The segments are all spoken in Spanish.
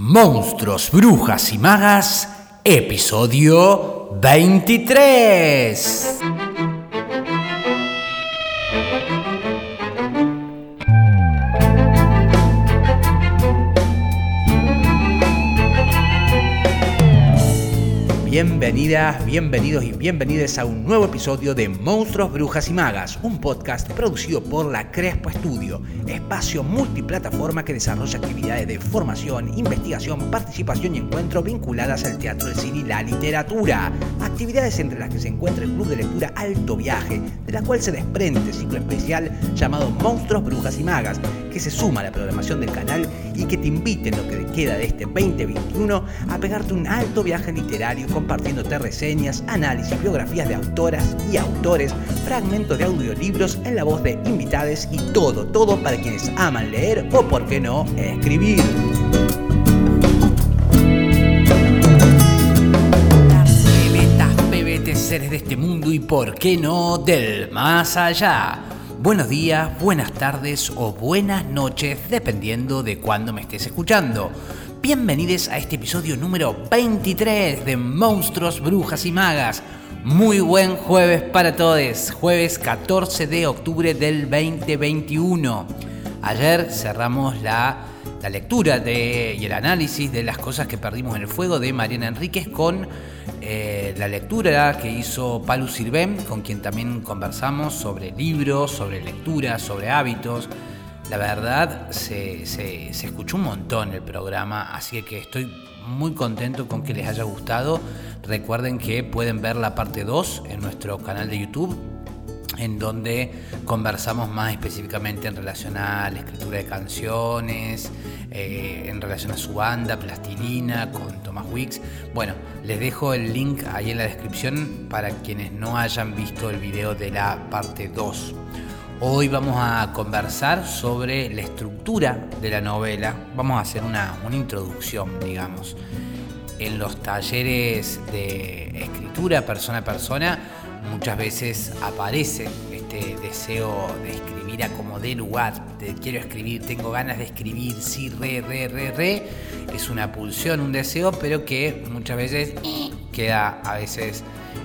Monstruos, Brujas y Magas, episodio 23. Bienvenidas, bienvenidos y bienvenidas a un nuevo episodio de Monstruos, Brujas y Magas, un podcast producido por la Crespo Estudio, espacio multiplataforma que desarrolla actividades de formación, investigación, participación y encuentro vinculadas al teatro, el cine y la literatura. Actividades entre las que se encuentra el Club de Lectura Alto Viaje, de la cual se desprende este ciclo especial llamado Monstruos, Brujas y Magas, que se suma a la programación del canal y que te invite en lo que queda de este 2021 a pegarte un alto viaje literario compartiéndote reseñas, análisis, biografías de autoras y autores, fragmentos de audiolibros en la voz de invitades y todo, todo para quienes aman leer o, por qué no, escribir. Seres de este mundo y, por qué no, del más allá. Buenos días, buenas tardes o buenas noches, dependiendo de cuándo me estés escuchando. Bienvenidos a este episodio número 23 de Monstruos, Brujas y Magas. Muy buen jueves para todos, jueves 14 de octubre del 2021. Ayer cerramos la, lectura de, y el análisis de las cosas que perdimos en el fuego de Mariana Enríquez con eh, la lectura que hizo Palu Sirven, con quien también conversamos sobre libros, sobre lectura, sobre hábitos la verdad, se, escuchó un montón el programa, así que estoy muy contento con que les haya gustado. Recuerden que pueden ver la parte 2 en nuestro canal de YouTube, en donde conversamos más específicamente en relación a la escritura de canciones, eh, en relación a su banda, Plastilina, con Thomas Wicks. Bueno, les dejo el link ahí en la descripción para quienes no hayan visto el video de la parte 2. Hoy vamos a conversar sobre la estructura de la novela. Vamos a hacer una, introducción, digamos. En los talleres de escritura persona a persona muchas veces aparece este deseo de escribir a como de lugar, de quiero escribir, tengo ganas de escribir, sí, re, re, re, re. Es una pulsión, un deseo, pero que muchas veces queda a veces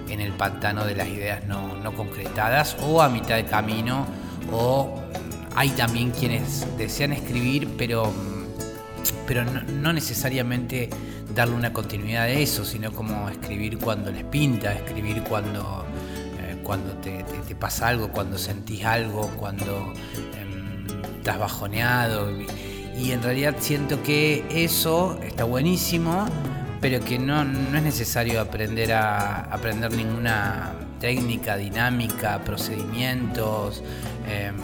en el pantano de las ideas no, no concretadas o a mitad de camino o hay también quienes desean escribir, pero, pero no, necesariamente darle una continuidad a eso, sino como escribir cuando les pinta, escribir cuando, cuando te, pasa algo, cuando sentís algo, cuando em, estás bajoneado. Y, en realidad siento que eso está buenísimo, pero que no, no es necesario aprender a aprender ninguna técnica, dinámica, procedimientos, em,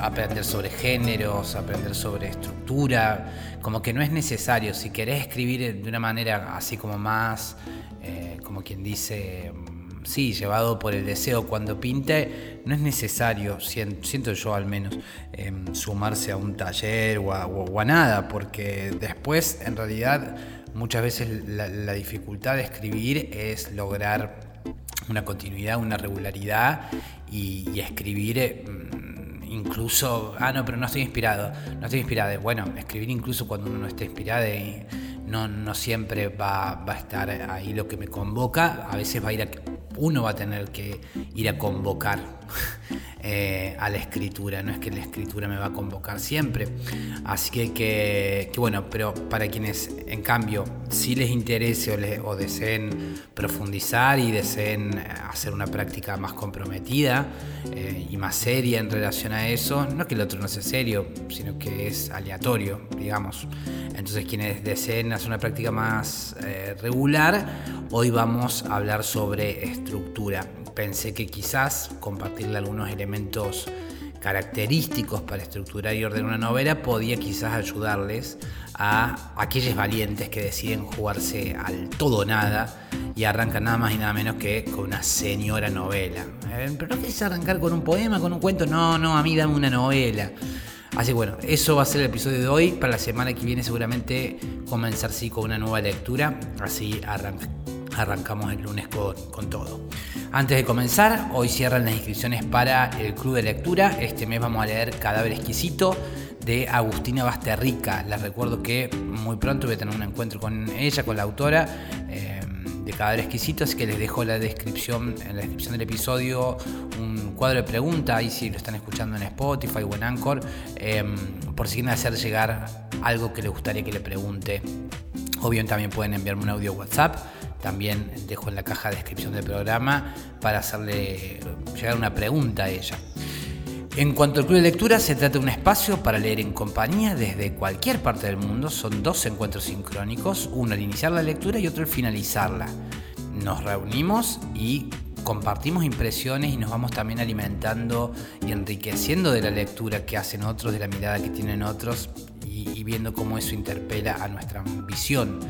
aprender sobre géneros, aprender sobre estructura, como que no es necesario, si querés escribir de una manera así como más, eh, como quien dice, em, sí, llevado por el deseo cuando pinte, no es necesario, siento yo al menos, em, sumarse a un taller o a, nada, porque después en realidad muchas veces la dificultad de escribir es lograr una continuidad, una regularidad y, escribir mm, incluso, ah, no, pero no estoy inspirado, no estoy inspirado. Bueno, escribir incluso cuando uno no está inspirado y no, no siempre va, va, a estar ahí lo que me convoca, a veces va a ir a, uno va a tener que ir a convocar eh, a la escritura, no es que la escritura me va a convocar siempre. Así que, que, bueno, pero para quienes en cambio sí les interese o, deseen profundizar y deseen hacer una práctica más comprometida eh, y más seria en relación a eso, no que el otro no sea serio, sino que es aleatorio, digamos. Entonces quienes deseen hacer una práctica más eh, regular, hoy vamos a hablar sobre estructura pensé que quizás algunos elementos característicos para estructurar y ordenar una novela podía quizás ayudarles a aquellos valientes que deciden jugarse al todo nada y arrancan nada más y nada menos que con una señora novela. Eh, pero no quieres arrancar con un poema, con un cuento, no, no, a mí dame una novela. Así que bueno, eso va a ser el episodio de hoy. Para la semana que viene seguramente comenzar sí con una nueva lectura. Así arrancamos el lunes con, todo. Antes de comenzar, hoy cierran las inscripciones para el club de lectura. Este mes vamos a leer Cadáver Exquisito de Agustina Basterrica. Les recuerdo que muy pronto voy a tener un encuentro con ella, con la autora. Eh, de Cadáver Exquisito, así que les dejo la descripción, en la descripción del episodio un cuadro de preguntas, ahí si lo están escuchando en Spotify o en Anchor, em, por si quieren hacer llegar algo que les gustaría que le pregunte. O bien también pueden enviarme un audio WhatsApp, también dejo en la caja de descripción del programa para hacerle llegar una pregunta a ella. En cuanto al club de lectura, se trata de un espacio para leer en compañía desde cualquier parte del mundo. Son dos encuentros sincrónicos, uno al iniciar la lectura y otro al finalizarla. Nos reunimos y compartimos impresiones y nos vamos también alimentando y enriqueciendo de la lectura que hacen otros, de la mirada que tienen otros y, viendo cómo eso interpela a nuestra visión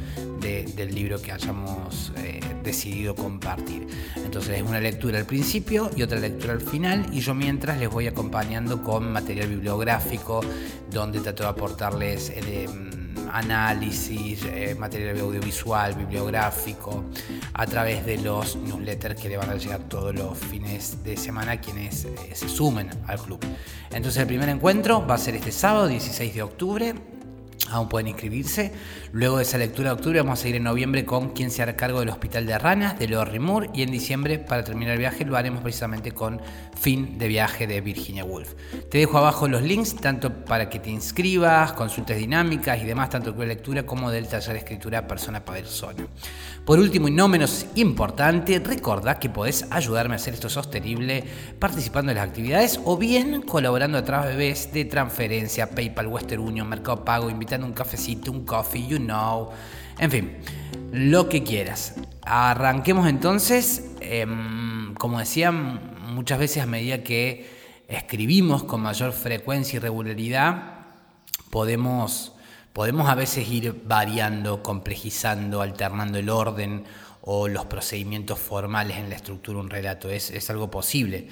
del libro que hayamos eh, decidido compartir. Entonces es una lectura al principio y otra lectura al final y yo mientras les voy acompañando con material bibliográfico donde trato de aportarles... Eh, análisis, eh, material audiovisual, bibliográfico, a través de los newsletters que le van a llegar todos los fines de semana quienes se sumen al club. Entonces el primer encuentro va a ser este sábado 16 de octubre aún pueden inscribirse. Luego de esa lectura de octubre vamos a ir en noviembre con quien se hará cargo del Hospital de Ranas, de Leo Rimur, y en diciembre, para terminar el viaje, lo haremos precisamente con Fin de Viaje de Virginia Woolf. Te dejo abajo los links, tanto para que te inscribas, consultas dinámicas y demás, tanto de lectura como del taller de escritura persona a persona. Por último y no menos importante, recordá que podés ayudarme a hacer esto sostenible participando en las actividades o bien colaborando a través de transferencia, PayPal, Western Union, Mercado Pago, invitando un cafecito, un coffee, you know, en fin, lo que quieras. Arranquemos entonces, em, como decía, muchas veces a medida que escribimos con mayor frecuencia y regularidad, podemos podemos a veces ir variando, complejizando, alternando el orden o los procedimientos formales en la estructura de un relato. Es, algo posible.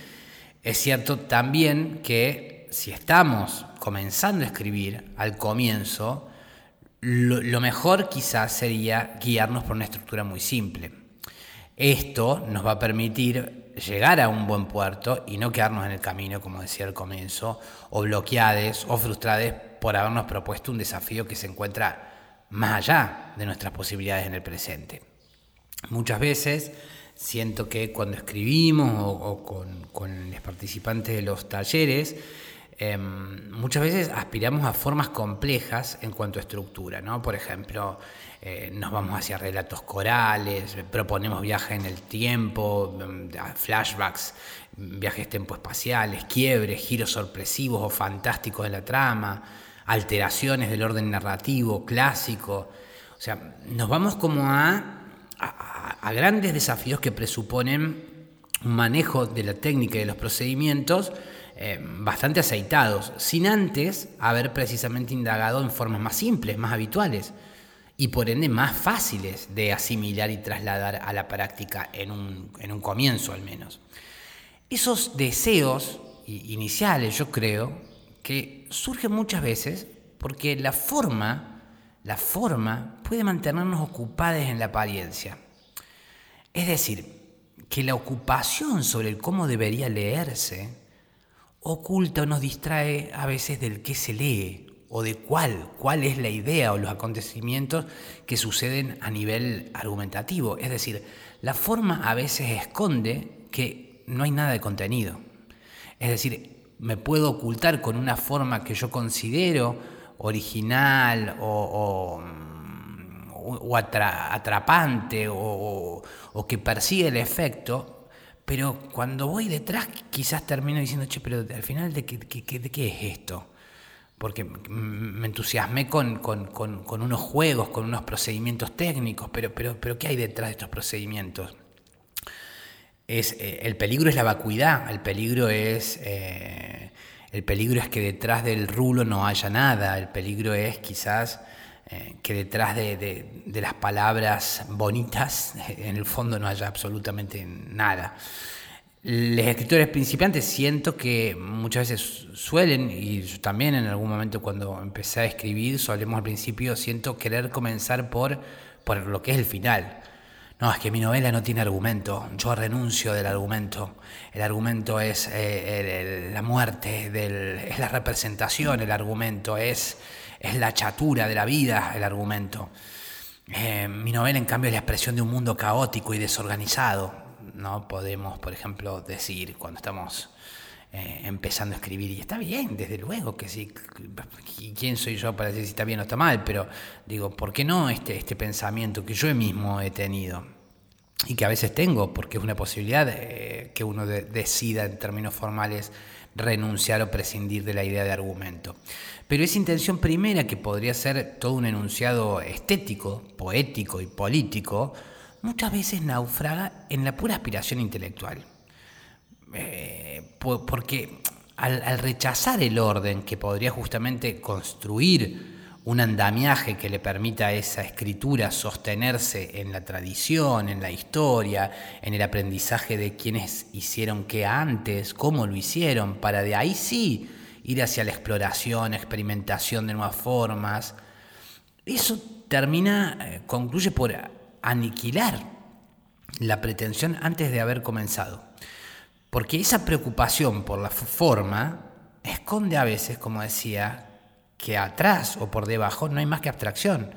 Es cierto también que si estamos comenzando a escribir al comienzo, lo, mejor quizás sería guiarnos por una estructura muy simple. Esto nos va a permitir llegar a un buen puerto y no quedarnos en el camino, como decía al comienzo, o bloqueados o frustrados por habernos propuesto un desafío que se encuentra más allá de nuestras posibilidades en el presente. Muchas veces siento que cuando escribimos o, con, los participantes de los talleres, em, muchas veces aspiramos a formas complejas en cuanto a estructura, ¿no? Por ejemplo, eh, nos vamos hacia relatos corales, proponemos viajes en el tiempo, em, flashbacks, viajes tempoespaciales, quiebres, giros sorpresivos o fantásticos de la trama, alteraciones del orden narrativo clásico. O sea, nos vamos como a, a, grandes desafíos que presuponen un manejo de la técnica y de los procedimientos eh, bastante aceitados, sin antes haber precisamente indagado en formas más simples, más habituales y por ende más fáciles de asimilar y trasladar a la práctica en un, en un comienzo al menos. Esos deseos iniciales, yo creo, que surge muchas veces porque la forma, la forma puede mantenernos ocupados en la apariencia. Es decir, que la ocupación sobre el cómo debería leerse oculta o nos distrae a veces del qué se lee o de cuál, cuál es la idea o los acontecimientos que suceden a nivel argumentativo. Es decir, la forma a veces esconde que no hay nada de contenido. Es decir, me puedo ocultar con una forma que yo considero original o, atrapante o, que persigue el efecto, pero cuando voy detrás quizás termino diciendo, che, pero al final de qué, es esto? Porque me entusiasmé con, con, unos juegos, con unos procedimientos técnicos, pero, pero, pero ¿qué hay detrás de estos procedimientos? es, eh, el peligro es la vacuidad, el peligro es, eh, el peligro es que detrás del rulo no haya nada, el peligro es quizás eh, que detrás de, las palabras bonitas en el fondo no haya absolutamente nada. Los escritores principiantes siento que muchas veces suelen, y también en algún momento cuando empecé a escribir, solemos al principio, siento querer comenzar por, por lo que es el final no, es que mi novela no tiene argumento, yo renuncio del argumento. El argumento es eh, la muerte, es la representación, el argumento es, es la chatura de la vida, el argumento. Eh, mi novela, en cambio, es la expresión de un mundo caótico y desorganizado. No podemos, por ejemplo, decir cuando estamos eh, empezando a escribir, y está bien, desde luego que sí, ¿quién soy yo para decir si está bien o está mal? Pero digo, ¿por qué no este, este pensamiento que yo mismo he tenido? Y que a veces tengo, porque es una posibilidad eh, que uno decida en términos formales renunciar o prescindir de la idea de argumento. Pero esa intención primera, que podría ser todo un enunciado estético, poético y político, muchas veces naufraga en la pura aspiración intelectual. Eh, porque al, rechazar el orden que podría justamente construir un andamiaje que le permita a esa escritura sostenerse en la tradición, en la historia, en el aprendizaje de quienes hicieron qué antes, cómo lo hicieron, para de ahí sí ir hacia la exploración, experimentación de nuevas formas. Eso termina, eh, concluye por aniquilar la pretensión antes de haber comenzado. Porque esa preocupación por la forma esconde a veces, como decía, que atrás o por debajo no hay más que abstracción.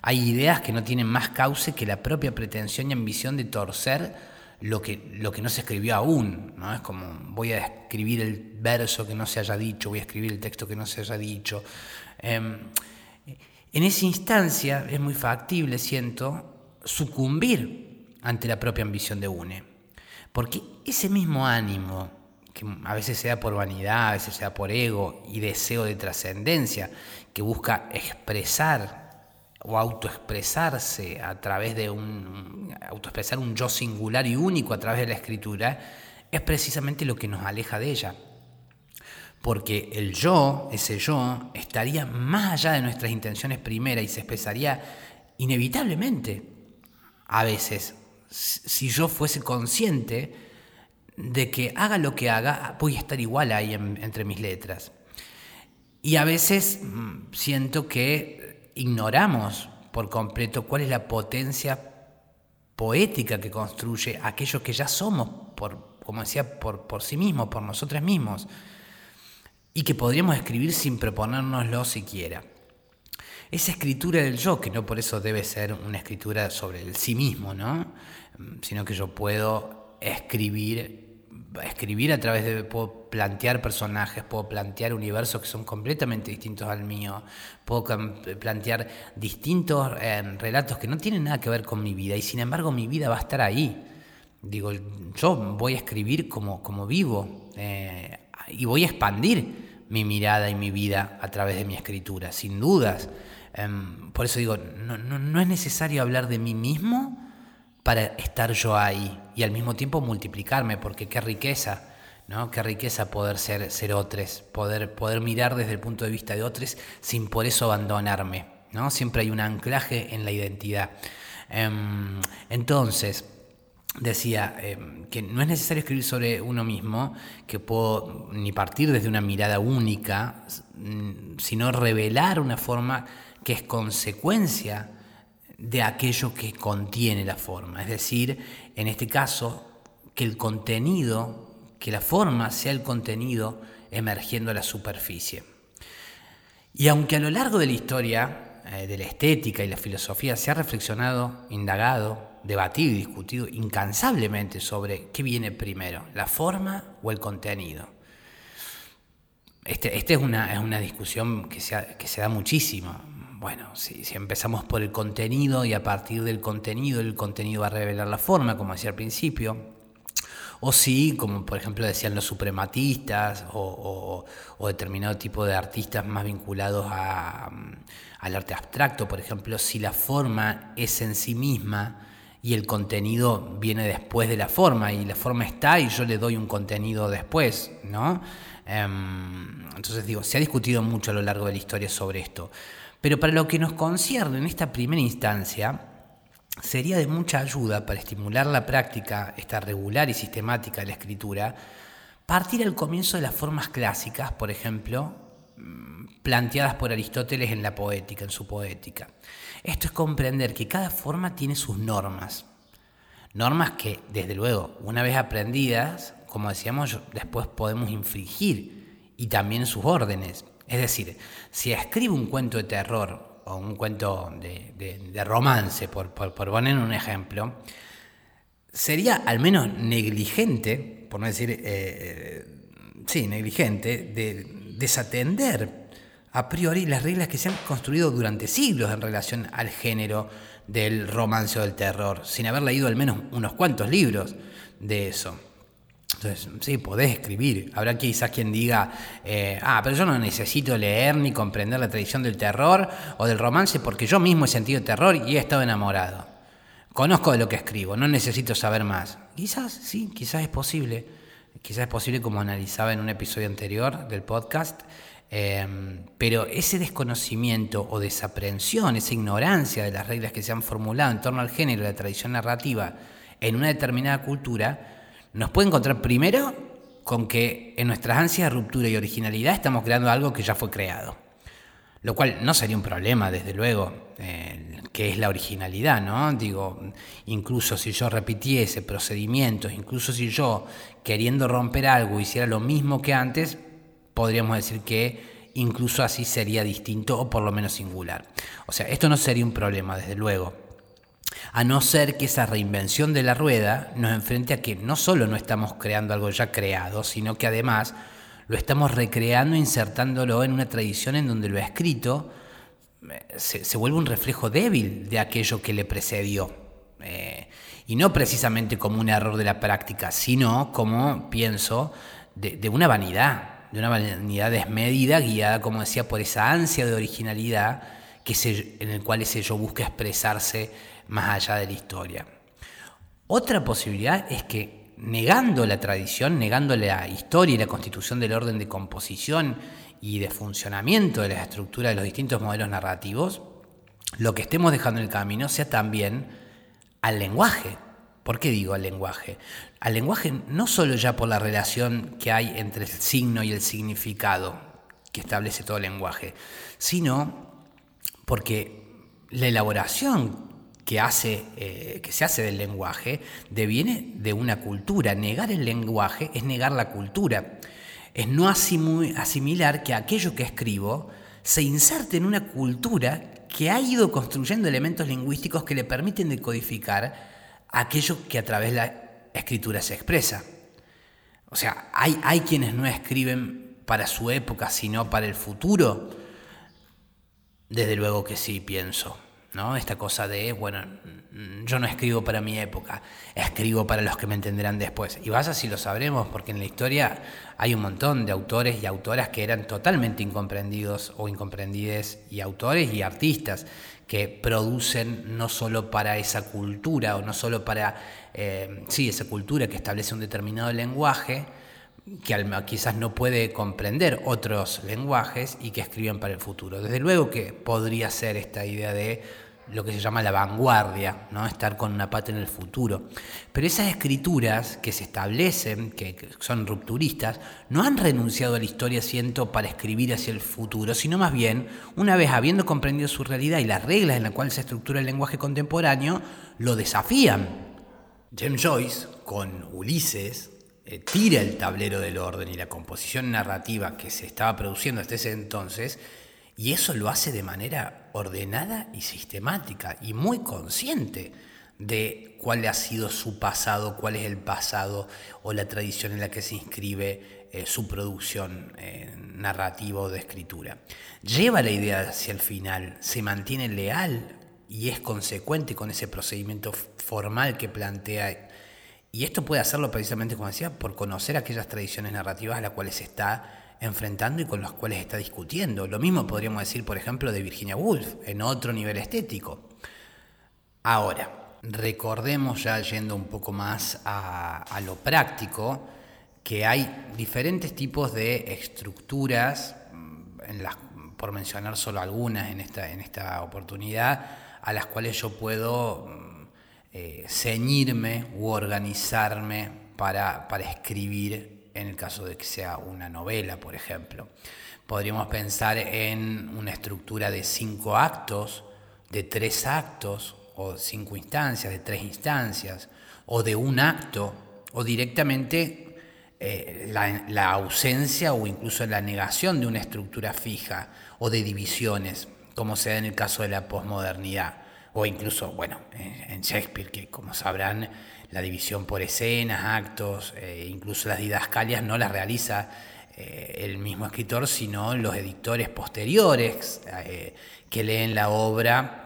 Hay ideas que no tienen más cauce que la propia pretensión y ambición de torcer lo que, lo que no se escribió aún. ¿no? Es como voy a escribir el verso que no se haya dicho, voy a escribir el texto que no se haya dicho. Em, en esa instancia es muy factible, siento, sucumbir ante la propia ambición de UNE. Porque ese mismo ánimo, que a veces sea por vanidad, a veces sea por ego y deseo de trascendencia, que busca expresar o autoexpresarse a través de un autoexpresar un yo singular y único a través de la escritura, es precisamente lo que nos aleja de ella. Porque el yo, ese yo, estaría más allá de nuestras intenciones primeras y se expresaría inevitablemente a veces si yo fuese consciente de que haga lo que haga, voy a estar igual ahí entre mis letras. Y a veces mm, siento que ignoramos por completo cuál es la potencia poética que construye aquello que ya somos, por, como decía, por, por sí mismos, por nosotros mismos, y que podríamos escribir sin proponérnoslo siquiera. Esa escritura del yo, que no por eso debe ser una escritura sobre el sí mismo, ¿no? sino que yo puedo escribir, escribir a través de, puedo plantear personajes, puedo plantear universos que son completamente distintos al mío, puedo plantear distintos eh, relatos que no tienen nada que ver con mi vida y sin embargo mi vida va a estar ahí. Digo, yo voy a escribir como, como vivo eh, y voy a expandir mi mirada y mi vida a través de mi escritura, sin dudas. Em, por eso digo, no, no es necesario hablar de mí mismo, para estar yo ahí y al mismo tiempo multiplicarme, porque qué riqueza, ¿no? Qué riqueza poder ser, ser otros, poder, poder mirar desde el punto de vista de otros sin por eso abandonarme, ¿no? Siempre hay un anclaje en la identidad. Em, entonces, decía em, que no es necesario escribir sobre uno mismo, que puedo ni partir desde una mirada única, sino revelar una forma que es consecuencia de aquello que contiene la forma. Es decir, en este caso, que el contenido, que la forma sea el contenido emergiendo a la superficie. Y aunque a lo largo de la historia eh, de la estética y la filosofía se ha reflexionado, indagado, debatido y discutido incansablemente sobre qué viene primero, la forma o el contenido. Esta este es, una, es, una, discusión que se, que se da muchísimo bueno, si, empezamos por el contenido y a partir del contenido el contenido va a revelar la forma, como decía al principio, o si, como por ejemplo decían los suprematistas o, determinado tipo de artistas más vinculados al arte abstracto, por ejemplo, si la forma es en sí misma y el contenido viene después de la forma y la forma está y yo le doy un contenido después, ¿no? Em, entonces digo, se ha discutido mucho a lo largo de la historia sobre esto. Pero para lo que nos concierne en esta primera instancia, sería de mucha ayuda para estimular la práctica, esta regular y sistemática de la escritura, partir al comienzo de las formas clásicas, por ejemplo, mm, planteadas por Aristóteles en la poética, en su poética. Esto es comprender que cada forma tiene sus normas, Normas que, desde luego, una vez aprendidas, como decíamos, después podemos infringir y también sus órdenes. Es decir, si escribo un cuento de terror o un cuento de, romance, por, poner un ejemplo, sería al menos negligente, por no decir, eh, eh, sí, negligente, de desatender a priori las reglas que se han construido durante siglos en relación al género del romance o del terror, sin haber leído al menos unos cuantos libros de eso. Entonces, sí, podés escribir. Habrá quizás quien diga, eh, ah, pero yo no necesito leer ni comprender la tradición del terror o del romance porque yo mismo he sentido terror y he estado enamorado. Conozco de lo que escribo, no necesito saber más. Quizás, sí, quizás es posible. Quizás es posible como analizaba en un episodio anterior del podcast. Em, pero ese desconocimiento o desaprensión, esa ignorancia de las reglas que se han formulado en torno al género y la tradición narrativa en una determinada cultura, nos puede encontrar primero con que en nuestras ansias de ruptura y originalidad estamos creando algo que ya fue creado. Lo cual no sería un problema, desde luego, eh, que es la originalidad, ¿no? Digo, incluso si yo repitiese procedimientos, incluso si yo, queriendo romper algo, hiciera lo mismo que antes, podríamos decir que incluso así sería distinto o por lo menos singular. O sea, esto no sería un problema, desde luego a no ser que esa reinvención de la rueda nos enfrente a que no solo no estamos creando algo ya creado, sino que además lo estamos recreando, insertándolo en una tradición en donde lo escrito eh, se, vuelve un reflejo débil de aquello que le precedió. Eh, y no precisamente como un error de la práctica, sino como, pienso, de, una vanidad, de una vanidad desmedida, guiada, como decía, por esa ansia de originalidad que en el cual ese yo busca expresarse más allá de la historia. Otra posibilidad es que negando la tradición, negando la historia y la constitución del orden de composición y de funcionamiento de la estructura de los distintos modelos narrativos, lo que estemos dejando en el camino sea también al lenguaje. ¿Por qué digo al lenguaje? Al lenguaje no solo ya por la relación que hay entre el signo y el significado que establece todo el lenguaje, sino porque la elaboración que, hace, eh, que se hace del lenguaje deviene de una cultura. Negar el lenguaje es negar la cultura. Es no asimilar que aquello que escribo se inserte en una cultura que ha ido construyendo elementos lingüísticos que le permiten decodificar aquello que a través de la escritura se expresa. O sea, hay, hay quienes no escriben para su época, sino para el futuro. Desde luego que sí, pienso. ¿No? Esta cosa de, bueno, yo no escribo para mi época, escribo para los que me entenderán después. Y vaya si lo sabremos, porque en la historia hay un montón de autores y autoras que eran totalmente incomprendidos o incomprendides, y autores y artistas que producen no solo para esa cultura o no solo para, eh, sí, esa cultura que establece un determinado lenguaje, que quizás no puede comprender otros lenguajes y que escriben para el futuro. Desde luego que podría ser esta idea de lo que se llama la vanguardia, ¿no? estar con una pata en el futuro. Pero esas escrituras que se establecen, que son rupturistas, no han renunciado a la historia, siento, para escribir hacia el futuro, sino más bien, una vez habiendo comprendido su realidad y las reglas en las cuales se estructura el lenguaje contemporáneo, lo desafían. James Joyce, con Ulises, eh, tira el tablero del orden y la composición narrativa que se estaba produciendo hasta ese entonces, y eso lo hace de manera ordenada y sistemática y muy consciente de cuál ha sido su pasado, cuál es el pasado o la tradición en la que se inscribe eh, su producción eh, narrativa o de escritura. Lleva la idea hacia el final, se mantiene leal y es consecuente con ese procedimiento formal que plantea. Y esto puede hacerlo precisamente, como decía, por conocer aquellas tradiciones narrativas a las cuales se está enfrentando y con los cuales está discutiendo. Lo mismo podríamos decir, por ejemplo, de Virginia Woolf, en otro nivel estético. Ahora, recordemos ya yendo un poco más a, lo práctico, que hay diferentes tipos de estructuras, mm, las, por mencionar solo algunas en esta, en esta oportunidad, a las cuales yo puedo mm, eh, ceñirme u organizarme para, para escribir en el caso de que sea una novela, por ejemplo. Podríamos pensar en una estructura de cinco actos, de tres actos o cinco instancias, de tres instancias, o de un acto, o directamente eh, la, ausencia o incluso la negación de una estructura fija o de divisiones, como se da en el caso de la posmodernidad, o incluso, bueno, en Shakespeare, que como sabrán, la división por escenas, actos, eh, incluso las didascalias no las realiza eh, el mismo escritor, sino los editores posteriores que leen la obra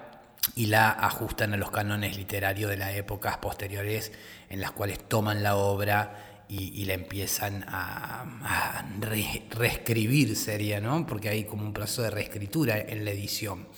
y la ajustan a los cánones literarios de las épocas posteriores en las cuales toman la obra y, la empiezan a, reescribir, sería, ¿no? Porque hay como un proceso de reescritura en la edición.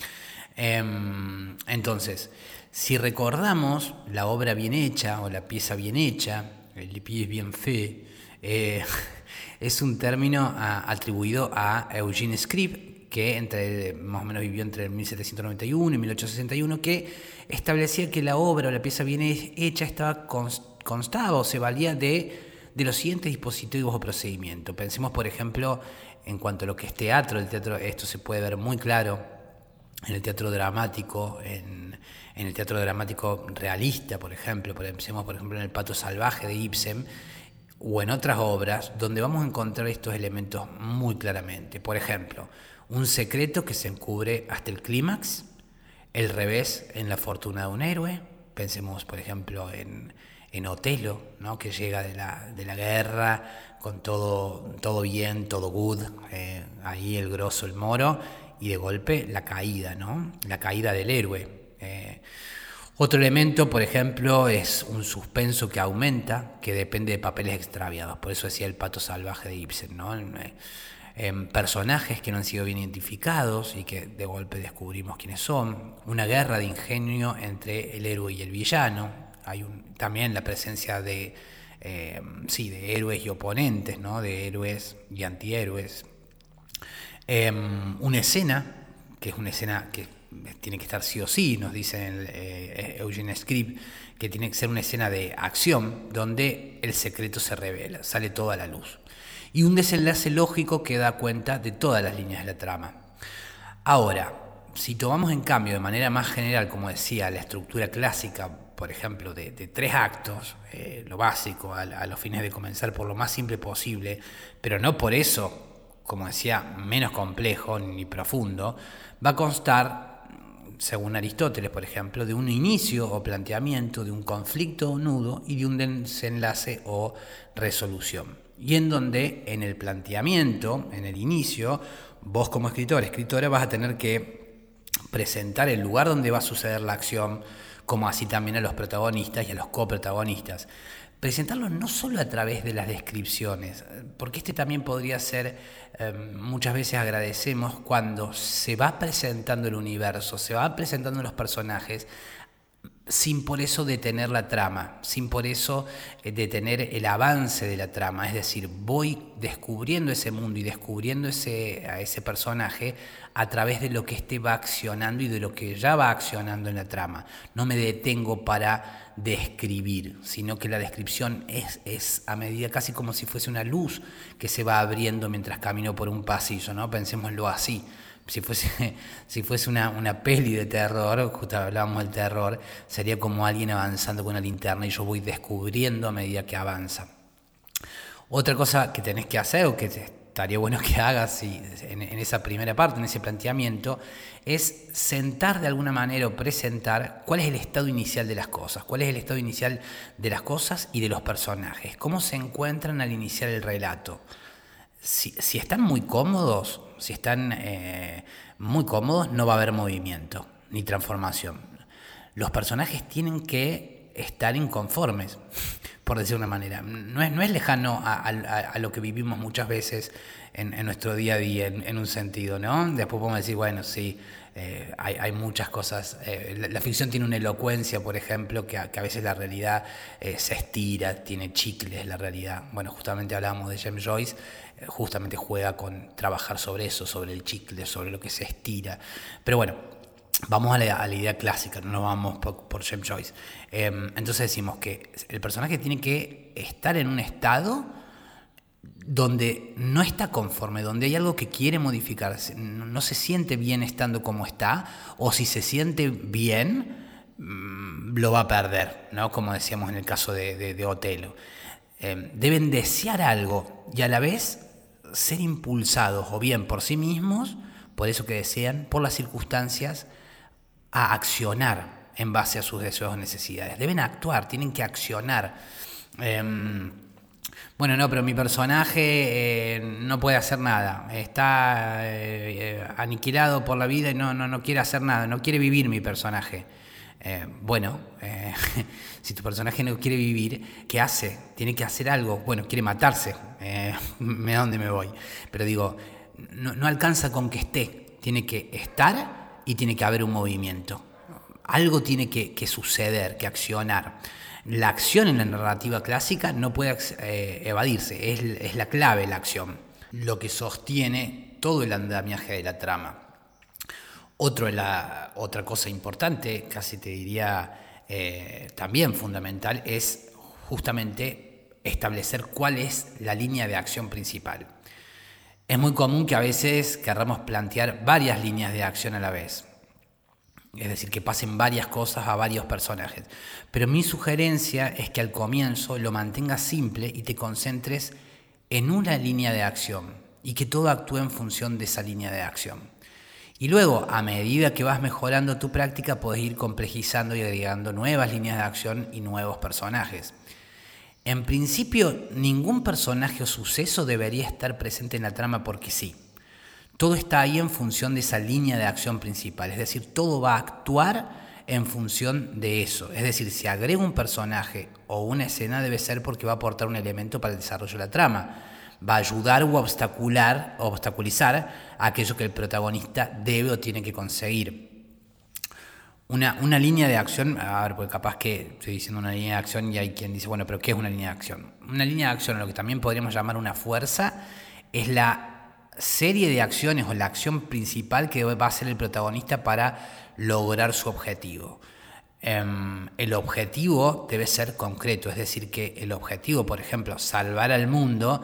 Em, entonces, si recordamos la obra bien hecha o la pieza bien hecha, el pièce bien fait, eh, es un término atribuido a Eugene Scribe, que entre, más o menos vivió entre 1791 y 1861, que establecía que la obra o la pieza bien hecha estaba constaba o se valía de, de los siguientes dispositivos o procedimientos. Pensemos, por ejemplo, en cuanto a lo que es teatro, el teatro, esto se puede ver muy claro en el teatro dramático, en, el teatro dramático realista, por ejemplo, pensemos por ejemplo en el Pato Salvaje de Ibsen, o en otras obras donde vamos a encontrar estos elementos muy claramente. Por ejemplo, un secreto que se encubre hasta el clímax, el revés en la fortuna de un héroe, pensemos por ejemplo en, en Otelo, ¿no? que llega de la, de la guerra con todo, todo bien, todo good, eh, ahí el grosso, el moro, y de golpe la caída, ¿no? la caída del héroe. Eh, otro elemento, por ejemplo, es un suspenso que aumenta, que depende de papeles extraviados. Por eso decía el pato salvaje de Ibsen, ¿no? Eh, personajes que no han sido bien identificados y que de golpe descubrimos quiénes son, una guerra de ingenio entre el héroe y el villano, hay también la presencia de, eh, sí, de héroes y oponentes, ¿no? de héroes y antihéroes. Em, una escena, que es una escena que tiene que estar sí o sí, nos dice el, eh, Eugene Scribe, que tiene que ser una escena de acción donde el secreto se revela, sale toda la luz y un desenlace lógico que da cuenta de todas las líneas de la trama. Ahora, si tomamos en cambio de manera más general, como decía, la estructura clásica, por ejemplo, de, tres actos, eh, lo básico, a, los fines de comenzar por lo más simple posible, pero no por eso, como decía, menos complejo ni profundo, va a constar según Aristóteles, por ejemplo, de un inicio o planteamiento, de un conflicto o nudo y de un desenlace o resolución y en donde en el planteamiento, en el inicio, vos como escritor, escritora, vas a tener que presentar el lugar donde va a suceder la acción, como así también a los protagonistas y a los coprotagonistas. Presentarlo no solo a través de las descripciones, porque este también podría ser, eh, muchas veces agradecemos cuando se va presentando el universo, se va presentando los personajes, sin por eso detener la trama, sin por eso eh, detener el avance de la trama. Es decir, voy descubriendo ese mundo y descubriendo ese, a ese personaje a través de lo que éste va accionando y de lo que ya va accionando en la trama. No me detengo para describir, sino que la descripción es, es a medida casi como si fuese una luz que se va abriendo mientras camino por un pasillo, ¿no? Pensémoslo así si fuese, si fuese una, una, peli de terror, justo hablábamos del terror, sería como alguien avanzando con una linterna y yo voy descubriendo a medida que avanza. Otra cosa que tenés que hacer, o que estaría bueno que hagas en, esa primera parte, en ese planteamiento, es sentar de alguna manera o presentar cuál es el estado inicial de las cosas, cuál es el estado inicial de las cosas y de los personajes, cómo se encuentran al iniciar el relato. Si, están muy cómodos, si están eh, muy cómodos, no va a haber movimiento ni transformación. Los personajes tienen que estar inconformes, por decir una manera. No es, no es lejano a, lo que vivimos muchas veces en, nuestro día a día, en, un sentido, ¿no? Después podemos decir, bueno, sí, eh, hay, muchas cosas. Eh, la, ficción tiene una elocuencia, por ejemplo, que a, que a veces la realidad se estira, tiene chicles la realidad. Bueno, justamente hablábamos de James Joyce justamente juega con trabajar sobre eso, sobre el chicle, sobre lo que se estira. Pero bueno, vamos a la, idea clásica, no nos vamos por, James Joyce. Em, entonces decimos que el personaje tiene que estar en un estado donde no está conforme, donde hay algo que quiere modificarse, no se siente bien estando como está, o si se siente bien, mm, lo va a perder, ¿no? como decíamos en el caso de, Otelo. Em, deben desear algo y a la vez ser impulsados o bien por sí mismos, por eso que desean, por las circunstancias, a accionar en base a sus deseos o necesidades. Deben actuar, tienen que accionar. Em, bueno, no, pero mi personaje eh, no puede hacer nada. Está eh, eh, aniquilado por la vida y no, no, no quiere hacer nada, no quiere vivir mi personaje. bueno, si tu personaje no quiere vivir, ¿qué hace? Tiene que hacer algo. Bueno, quiere matarse. ¿Me dónde me voy? Pero digo, no, alcanza con que esté. Tiene que estar y tiene que haber un movimiento. Algo tiene que, suceder, que accionar. La acción en la narrativa clásica no puede eh, evadirse, es, la clave la acción, lo que sostiene todo el andamiaje de la trama. Otra cosa importante, casi te diría eh, también fundamental, es justamente establecer cuál es la línea de acción principal. Es muy común que a veces querramos plantear varias líneas de acción a la vez es decir, que pasen varias cosas a varios personajes. Pero mi sugerencia es que al comienzo lo mantengas simple y te concentres en una línea de acción y que todo actúe en función de esa línea de acción. Y luego, a medida que vas mejorando tu práctica, puedes ir complejizando y agregando nuevas líneas de acción y nuevos personajes. En principio, ningún personaje o suceso debería estar presente en la trama porque sí. Todo está ahí en función de esa línea de acción principal, es decir, todo va a actuar en función de eso. Es decir, si agrega un personaje o una escena debe ser porque va a aportar un elemento para el desarrollo de la trama. Va a ayudar o obstacular, obstaculizar aquello que el protagonista debe o tiene que conseguir. Una, una, línea de acción, a ver, porque capaz que estoy diciendo una línea de acción y hay quien dice, bueno, pero ¿qué es una línea de acción? Una línea de acción, lo que también podríamos llamar una fuerza, es la serie de acciones o la acción principal que va a ser el protagonista para lograr su objetivo. Em, el objetivo debe ser concreto, es decir, que el objetivo, por ejemplo, salvar al mundo,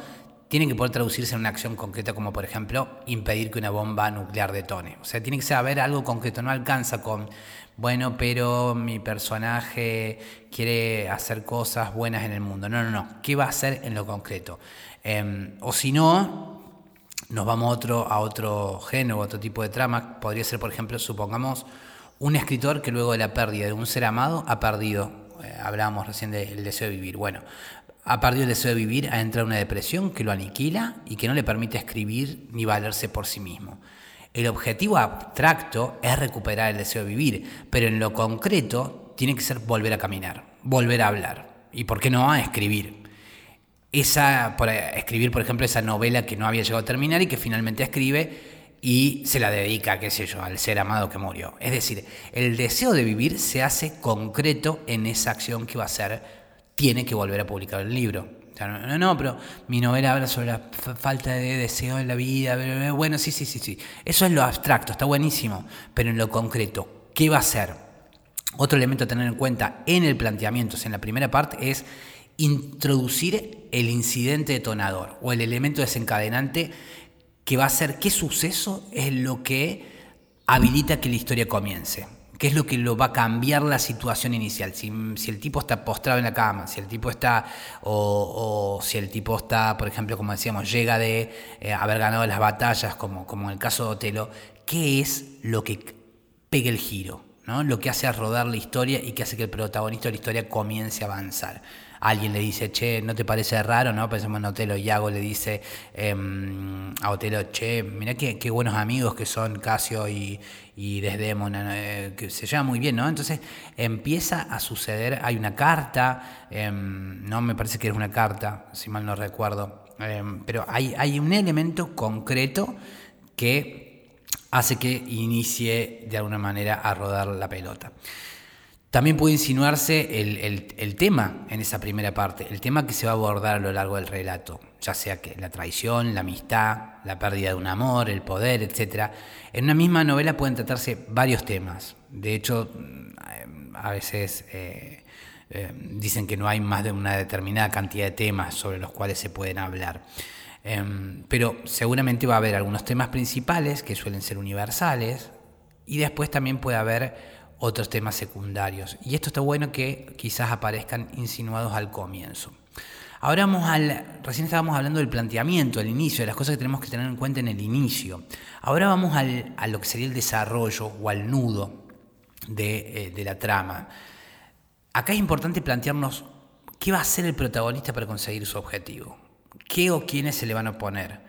tiene que poder traducirse en una acción concreta como, por ejemplo, impedir que una bomba nuclear detone. O sea, tiene que saber algo concreto, no alcanza con, bueno, pero mi personaje quiere hacer cosas buenas en el mundo. No, no, no. ¿Qué va a hacer en lo concreto? Em, o si no, nos vamos a otro, a otro género, otro tipo de trama. Podría ser, por ejemplo, supongamos, un escritor que luego de la pérdida de un ser amado ha perdido, eh, hablábamos recién del deseo de vivir, bueno, ha perdido el deseo de vivir, ha entrado en una depresión que lo aniquila y que no le permite escribir ni valerse por sí mismo. El objetivo abstracto es recuperar el deseo de vivir, pero en lo concreto tiene que ser volver a caminar, volver a hablar y, ¿por qué no, a escribir? esa, por escribir, por ejemplo, esa novela que no había llegado a terminar y que finalmente escribe y se la dedica, qué sé yo, al ser amado que murió. Es decir, el deseo de vivir se hace concreto en esa acción que va a ser, tiene que volver a publicar el libro. no, no, pero mi novela habla sobre la falta de deseo en la vida. Bueno, sí, sí, sí, sí. Eso es lo abstracto, está buenísimo. Pero en lo concreto, ¿qué va a ser? Otro elemento a tener en cuenta en el planteamiento, en la primera parte, es introducir el incidente detonador o el elemento desencadenante que va a ser qué suceso es lo que habilita que la historia comience. ¿Qué es lo que lo va a cambiar la situación inicial? Si, el tipo está postrado en la cama, si el tipo está, o, si el tipo está, por ejemplo, como decíamos, llega de eh, haber ganado las batallas, como, como en el caso de Otelo, ¿qué es lo que pega el giro? ¿no? Lo que hace rodar la historia y que hace que el protagonista de la historia comience a avanzar alguien le dice, che, ¿no te parece raro? ¿no? Pensemos en Otelo, Yago le dice em, a Otelo, che, mirá qué, buenos amigos que son Casio y, y eh, que se llevan muy bien, ¿no? Entonces empieza a suceder, hay una carta, em, no me parece que es una carta, si mal no recuerdo, em, pero hay, hay un elemento concreto que hace que inicie de alguna manera a rodar la pelota. También puede insinuarse el, tema en esa primera parte, el tema que se va a abordar a lo largo del relato, ya sea que la traición, la amistad, la pérdida de un amor, el poder, etc. En una misma novela pueden tratarse varios temas. De hecho, mm, a veces eh, eh, dicen que no hay más de una determinada cantidad de temas sobre los cuales se pueden hablar. Em, pero seguramente va a haber algunos temas principales que suelen ser universales y después también puede haber otros temas secundarios. Y esto está bueno que quizás aparezcan insinuados al comienzo. Ahora vamos al, recién estábamos hablando del planteamiento, el inicio, de las cosas que tenemos que tener en cuenta en el inicio. Ahora vamos al, a lo que sería el desarrollo o al nudo de, eh, de la trama. Acá es importante plantearnos qué va a hacer el protagonista para conseguir su objetivo. ¿Qué o quiénes se le van a oponer?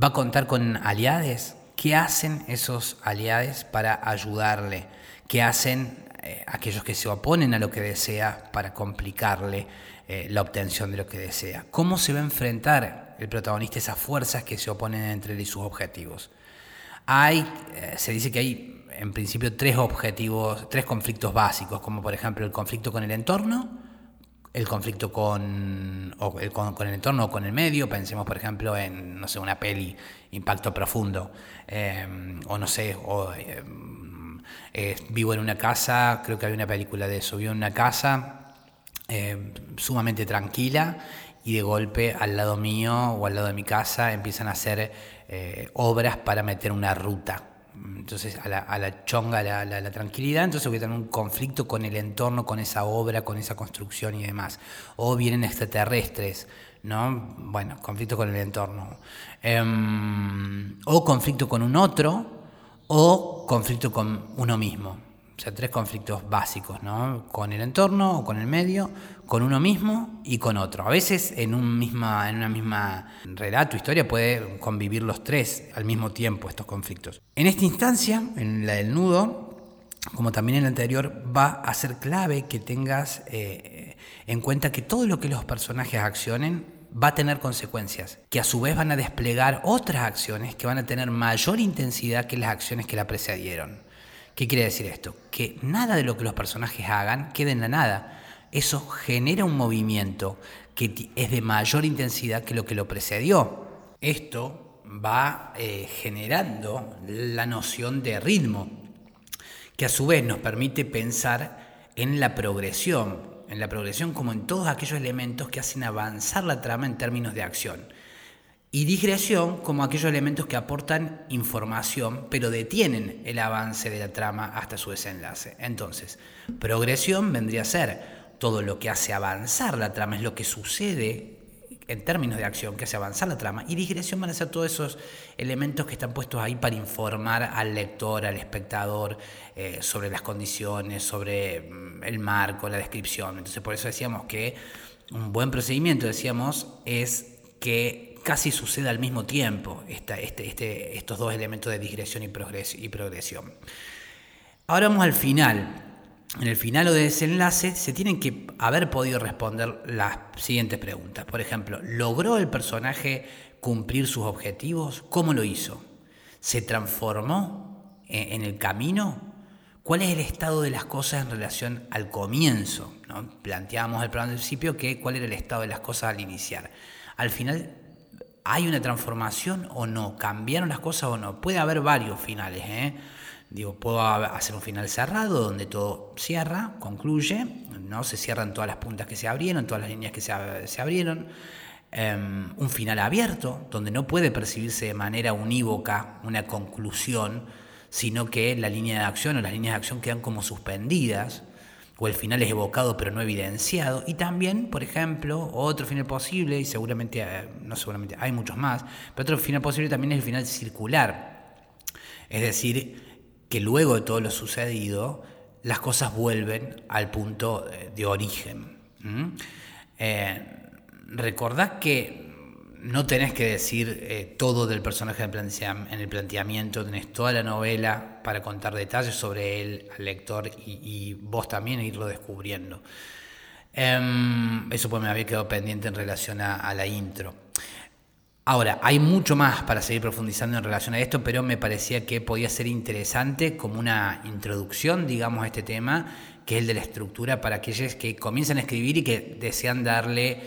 ¿Va a contar con aliades? ¿Qué hacen esos aliades para ayudarle? ¿Qué hacen eh, aquellos que se oponen a lo que desea para complicarle eh, la obtención de lo que desea? ¿Cómo se va a enfrentar el protagonista a esas fuerzas que se oponen entre él y sus objetivos? Hay, eh, se dice que hay en principio tres objetivos, tres conflictos básicos, como por ejemplo el conflicto con el entorno, el conflicto con, el, con, el entorno o con el medio, pensemos por ejemplo en, no sé, una peli, Impacto Profundo, o no sé, o, eh, vivo en una casa, creo que hay una película de eso, vivo en una casa sumamente tranquila y de golpe al lado mío o al lado de mi casa empiezan a hacer obras para meter una ruta entonces a la, chonga la, tranquilidad, entonces voy a tener un conflicto con el entorno, con esa obra, con esa construcción y demás. O vienen extraterrestres, ¿no? Bueno, conflicto con el entorno. Em, o conflicto con un otro, o conflicto con uno mismo. O sea, tres conflictos básicos, ¿no? Con el entorno o con el medio, con uno mismo y con otro. A veces en, un misma, en una misma relato, historia, puede convivir los tres al mismo tiempo estos conflictos. En esta instancia, en la del nudo, como también en la anterior, va a ser clave que tengas eh, en cuenta que todo lo que los personajes accionen va a tener consecuencias, que a su vez van a desplegar otras acciones que van a tener mayor intensidad que las acciones que la precedieron. ¿Qué quiere decir esto? Que nada de lo que los personajes hagan quede en la nada. Eso genera un movimiento que es de mayor intensidad que lo que lo precedió. Esto va eh, generando la noción de ritmo, que a su vez nos permite pensar en la progresión, en la progresión como en todos aquellos elementos que hacen avanzar la trama en términos de acción y digresión como aquellos elementos que aportan información pero detienen el avance de la trama hasta su desenlace. Entonces, progresión vendría a ser todo lo que hace avanzar la trama, es lo que sucede en términos de acción que hace avanzar la trama, y digresión van a ser todos esos elementos que están puestos ahí para informar al lector, al espectador, eh, sobre las condiciones, sobre mm, el marco, la descripción. Entonces, por eso decíamos que un buen procedimiento, decíamos, es que casi sucede al mismo tiempo este, este, estos dos elementos de digresión y progresión. Ahora vamos al final. En el final o de desenlace se tienen que haber podido responder las siguientes preguntas. Por ejemplo, ¿logró el personaje cumplir sus objetivos? ¿Cómo lo hizo? ¿Se transformó en el camino? ¿Cuál es el estado de las cosas en relación al comienzo? ¿no? Planteábamos al principio que cuál era el estado de las cosas al iniciar. Al final ¿Hay una transformación o no? ¿Cambiaron las cosas o no? Puede haber varios finales. ¿eh? Digo, puedo hacer un final cerrado donde todo cierra, concluye, ¿no? se cierran todas las puntas que se abrieron, todas las líneas que se, abrieron. Em, un final abierto, donde no puede percibirse de manera unívoca una conclusión, sino que la línea de acción o las líneas de acción quedan como suspendidas o el final es evocado pero no evidenciado. Y también, por ejemplo, otro final posible, y seguramente, eh, no seguramente, hay muchos más, pero otro final posible también es el final circular. Es decir, que luego de todo lo sucedido, las cosas vuelven al punto de origen. Eh, recordad que no tenés que decir eh, todo del personaje en el planteamiento, tenés toda la novela para contar detalles sobre él al lector y, vos también irlo descubriendo. Em, eso pues me había quedado pendiente en relación a, la intro. Ahora, hay mucho más para seguir profundizando en relación a esto, pero me parecía que podía ser interesante como una introducción, digamos, a este tema, que es el de la estructura para aquellos que comienzan a escribir y que desean darle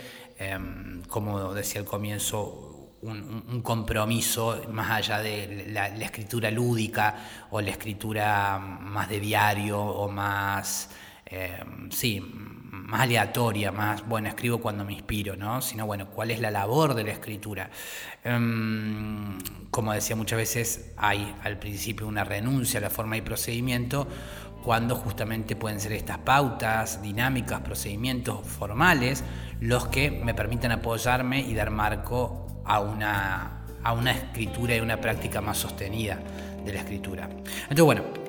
Em, como decía al comienzo, un, compromiso más allá de la, escritura lúdica o la escritura más de diario o más, em, sí, más aleatoria, más, bueno, escribo cuando me inspiro, ¿no? Sino, bueno, ¿cuál es la labor de la escritura? Em, como decía muchas veces, hay al principio una renuncia a la forma y procedimiento cuando justamente pueden ser estas pautas, dinámicas, procedimientos formales los que me permitan apoyarme y dar marco a una, a una escritura y una práctica más sostenida de la escritura. Entonces, bueno,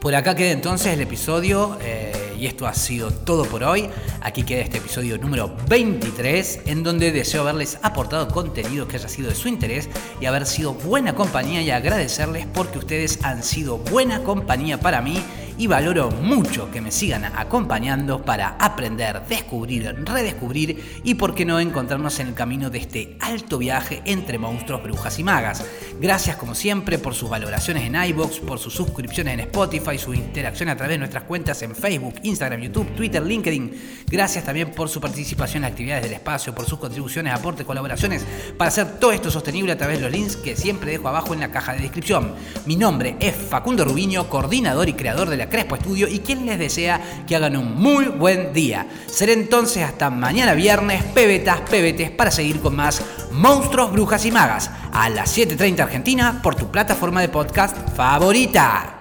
por acá queda entonces el episodio eh, y esto ha sido todo por hoy. Aquí queda este episodio número 23 en donde deseo haberles aportado contenido que haya sido de su interés y haber sido buena compañía y agradecerles porque ustedes han sido buena compañía para mí y valoro mucho que me sigan acompañando para aprender, descubrir, redescubrir y por qué no encontrarnos en el camino de este alto viaje entre monstruos, brujas y magas. Gracias como siempre por sus valoraciones en iBox, por sus suscripciones en Spotify, su interacción a través de nuestras cuentas en Facebook, Instagram, YouTube, Twitter, LinkedIn. Gracias también por su participación en actividades del espacio, por sus contribuciones, aportes, colaboraciones para hacer todo esto sostenible a través de los links que siempre dejo abajo en la caja de descripción. Mi nombre es Facundo Rubiño, coordinador y creador de la Crespo Estudio y quien les desea que hagan un muy buen día. Seré entonces hasta mañana viernes, pebetas, pebetes, para seguir con más Monstruos, Brujas y Magas a las 7.30 Argentina por tu plataforma de podcast favorita.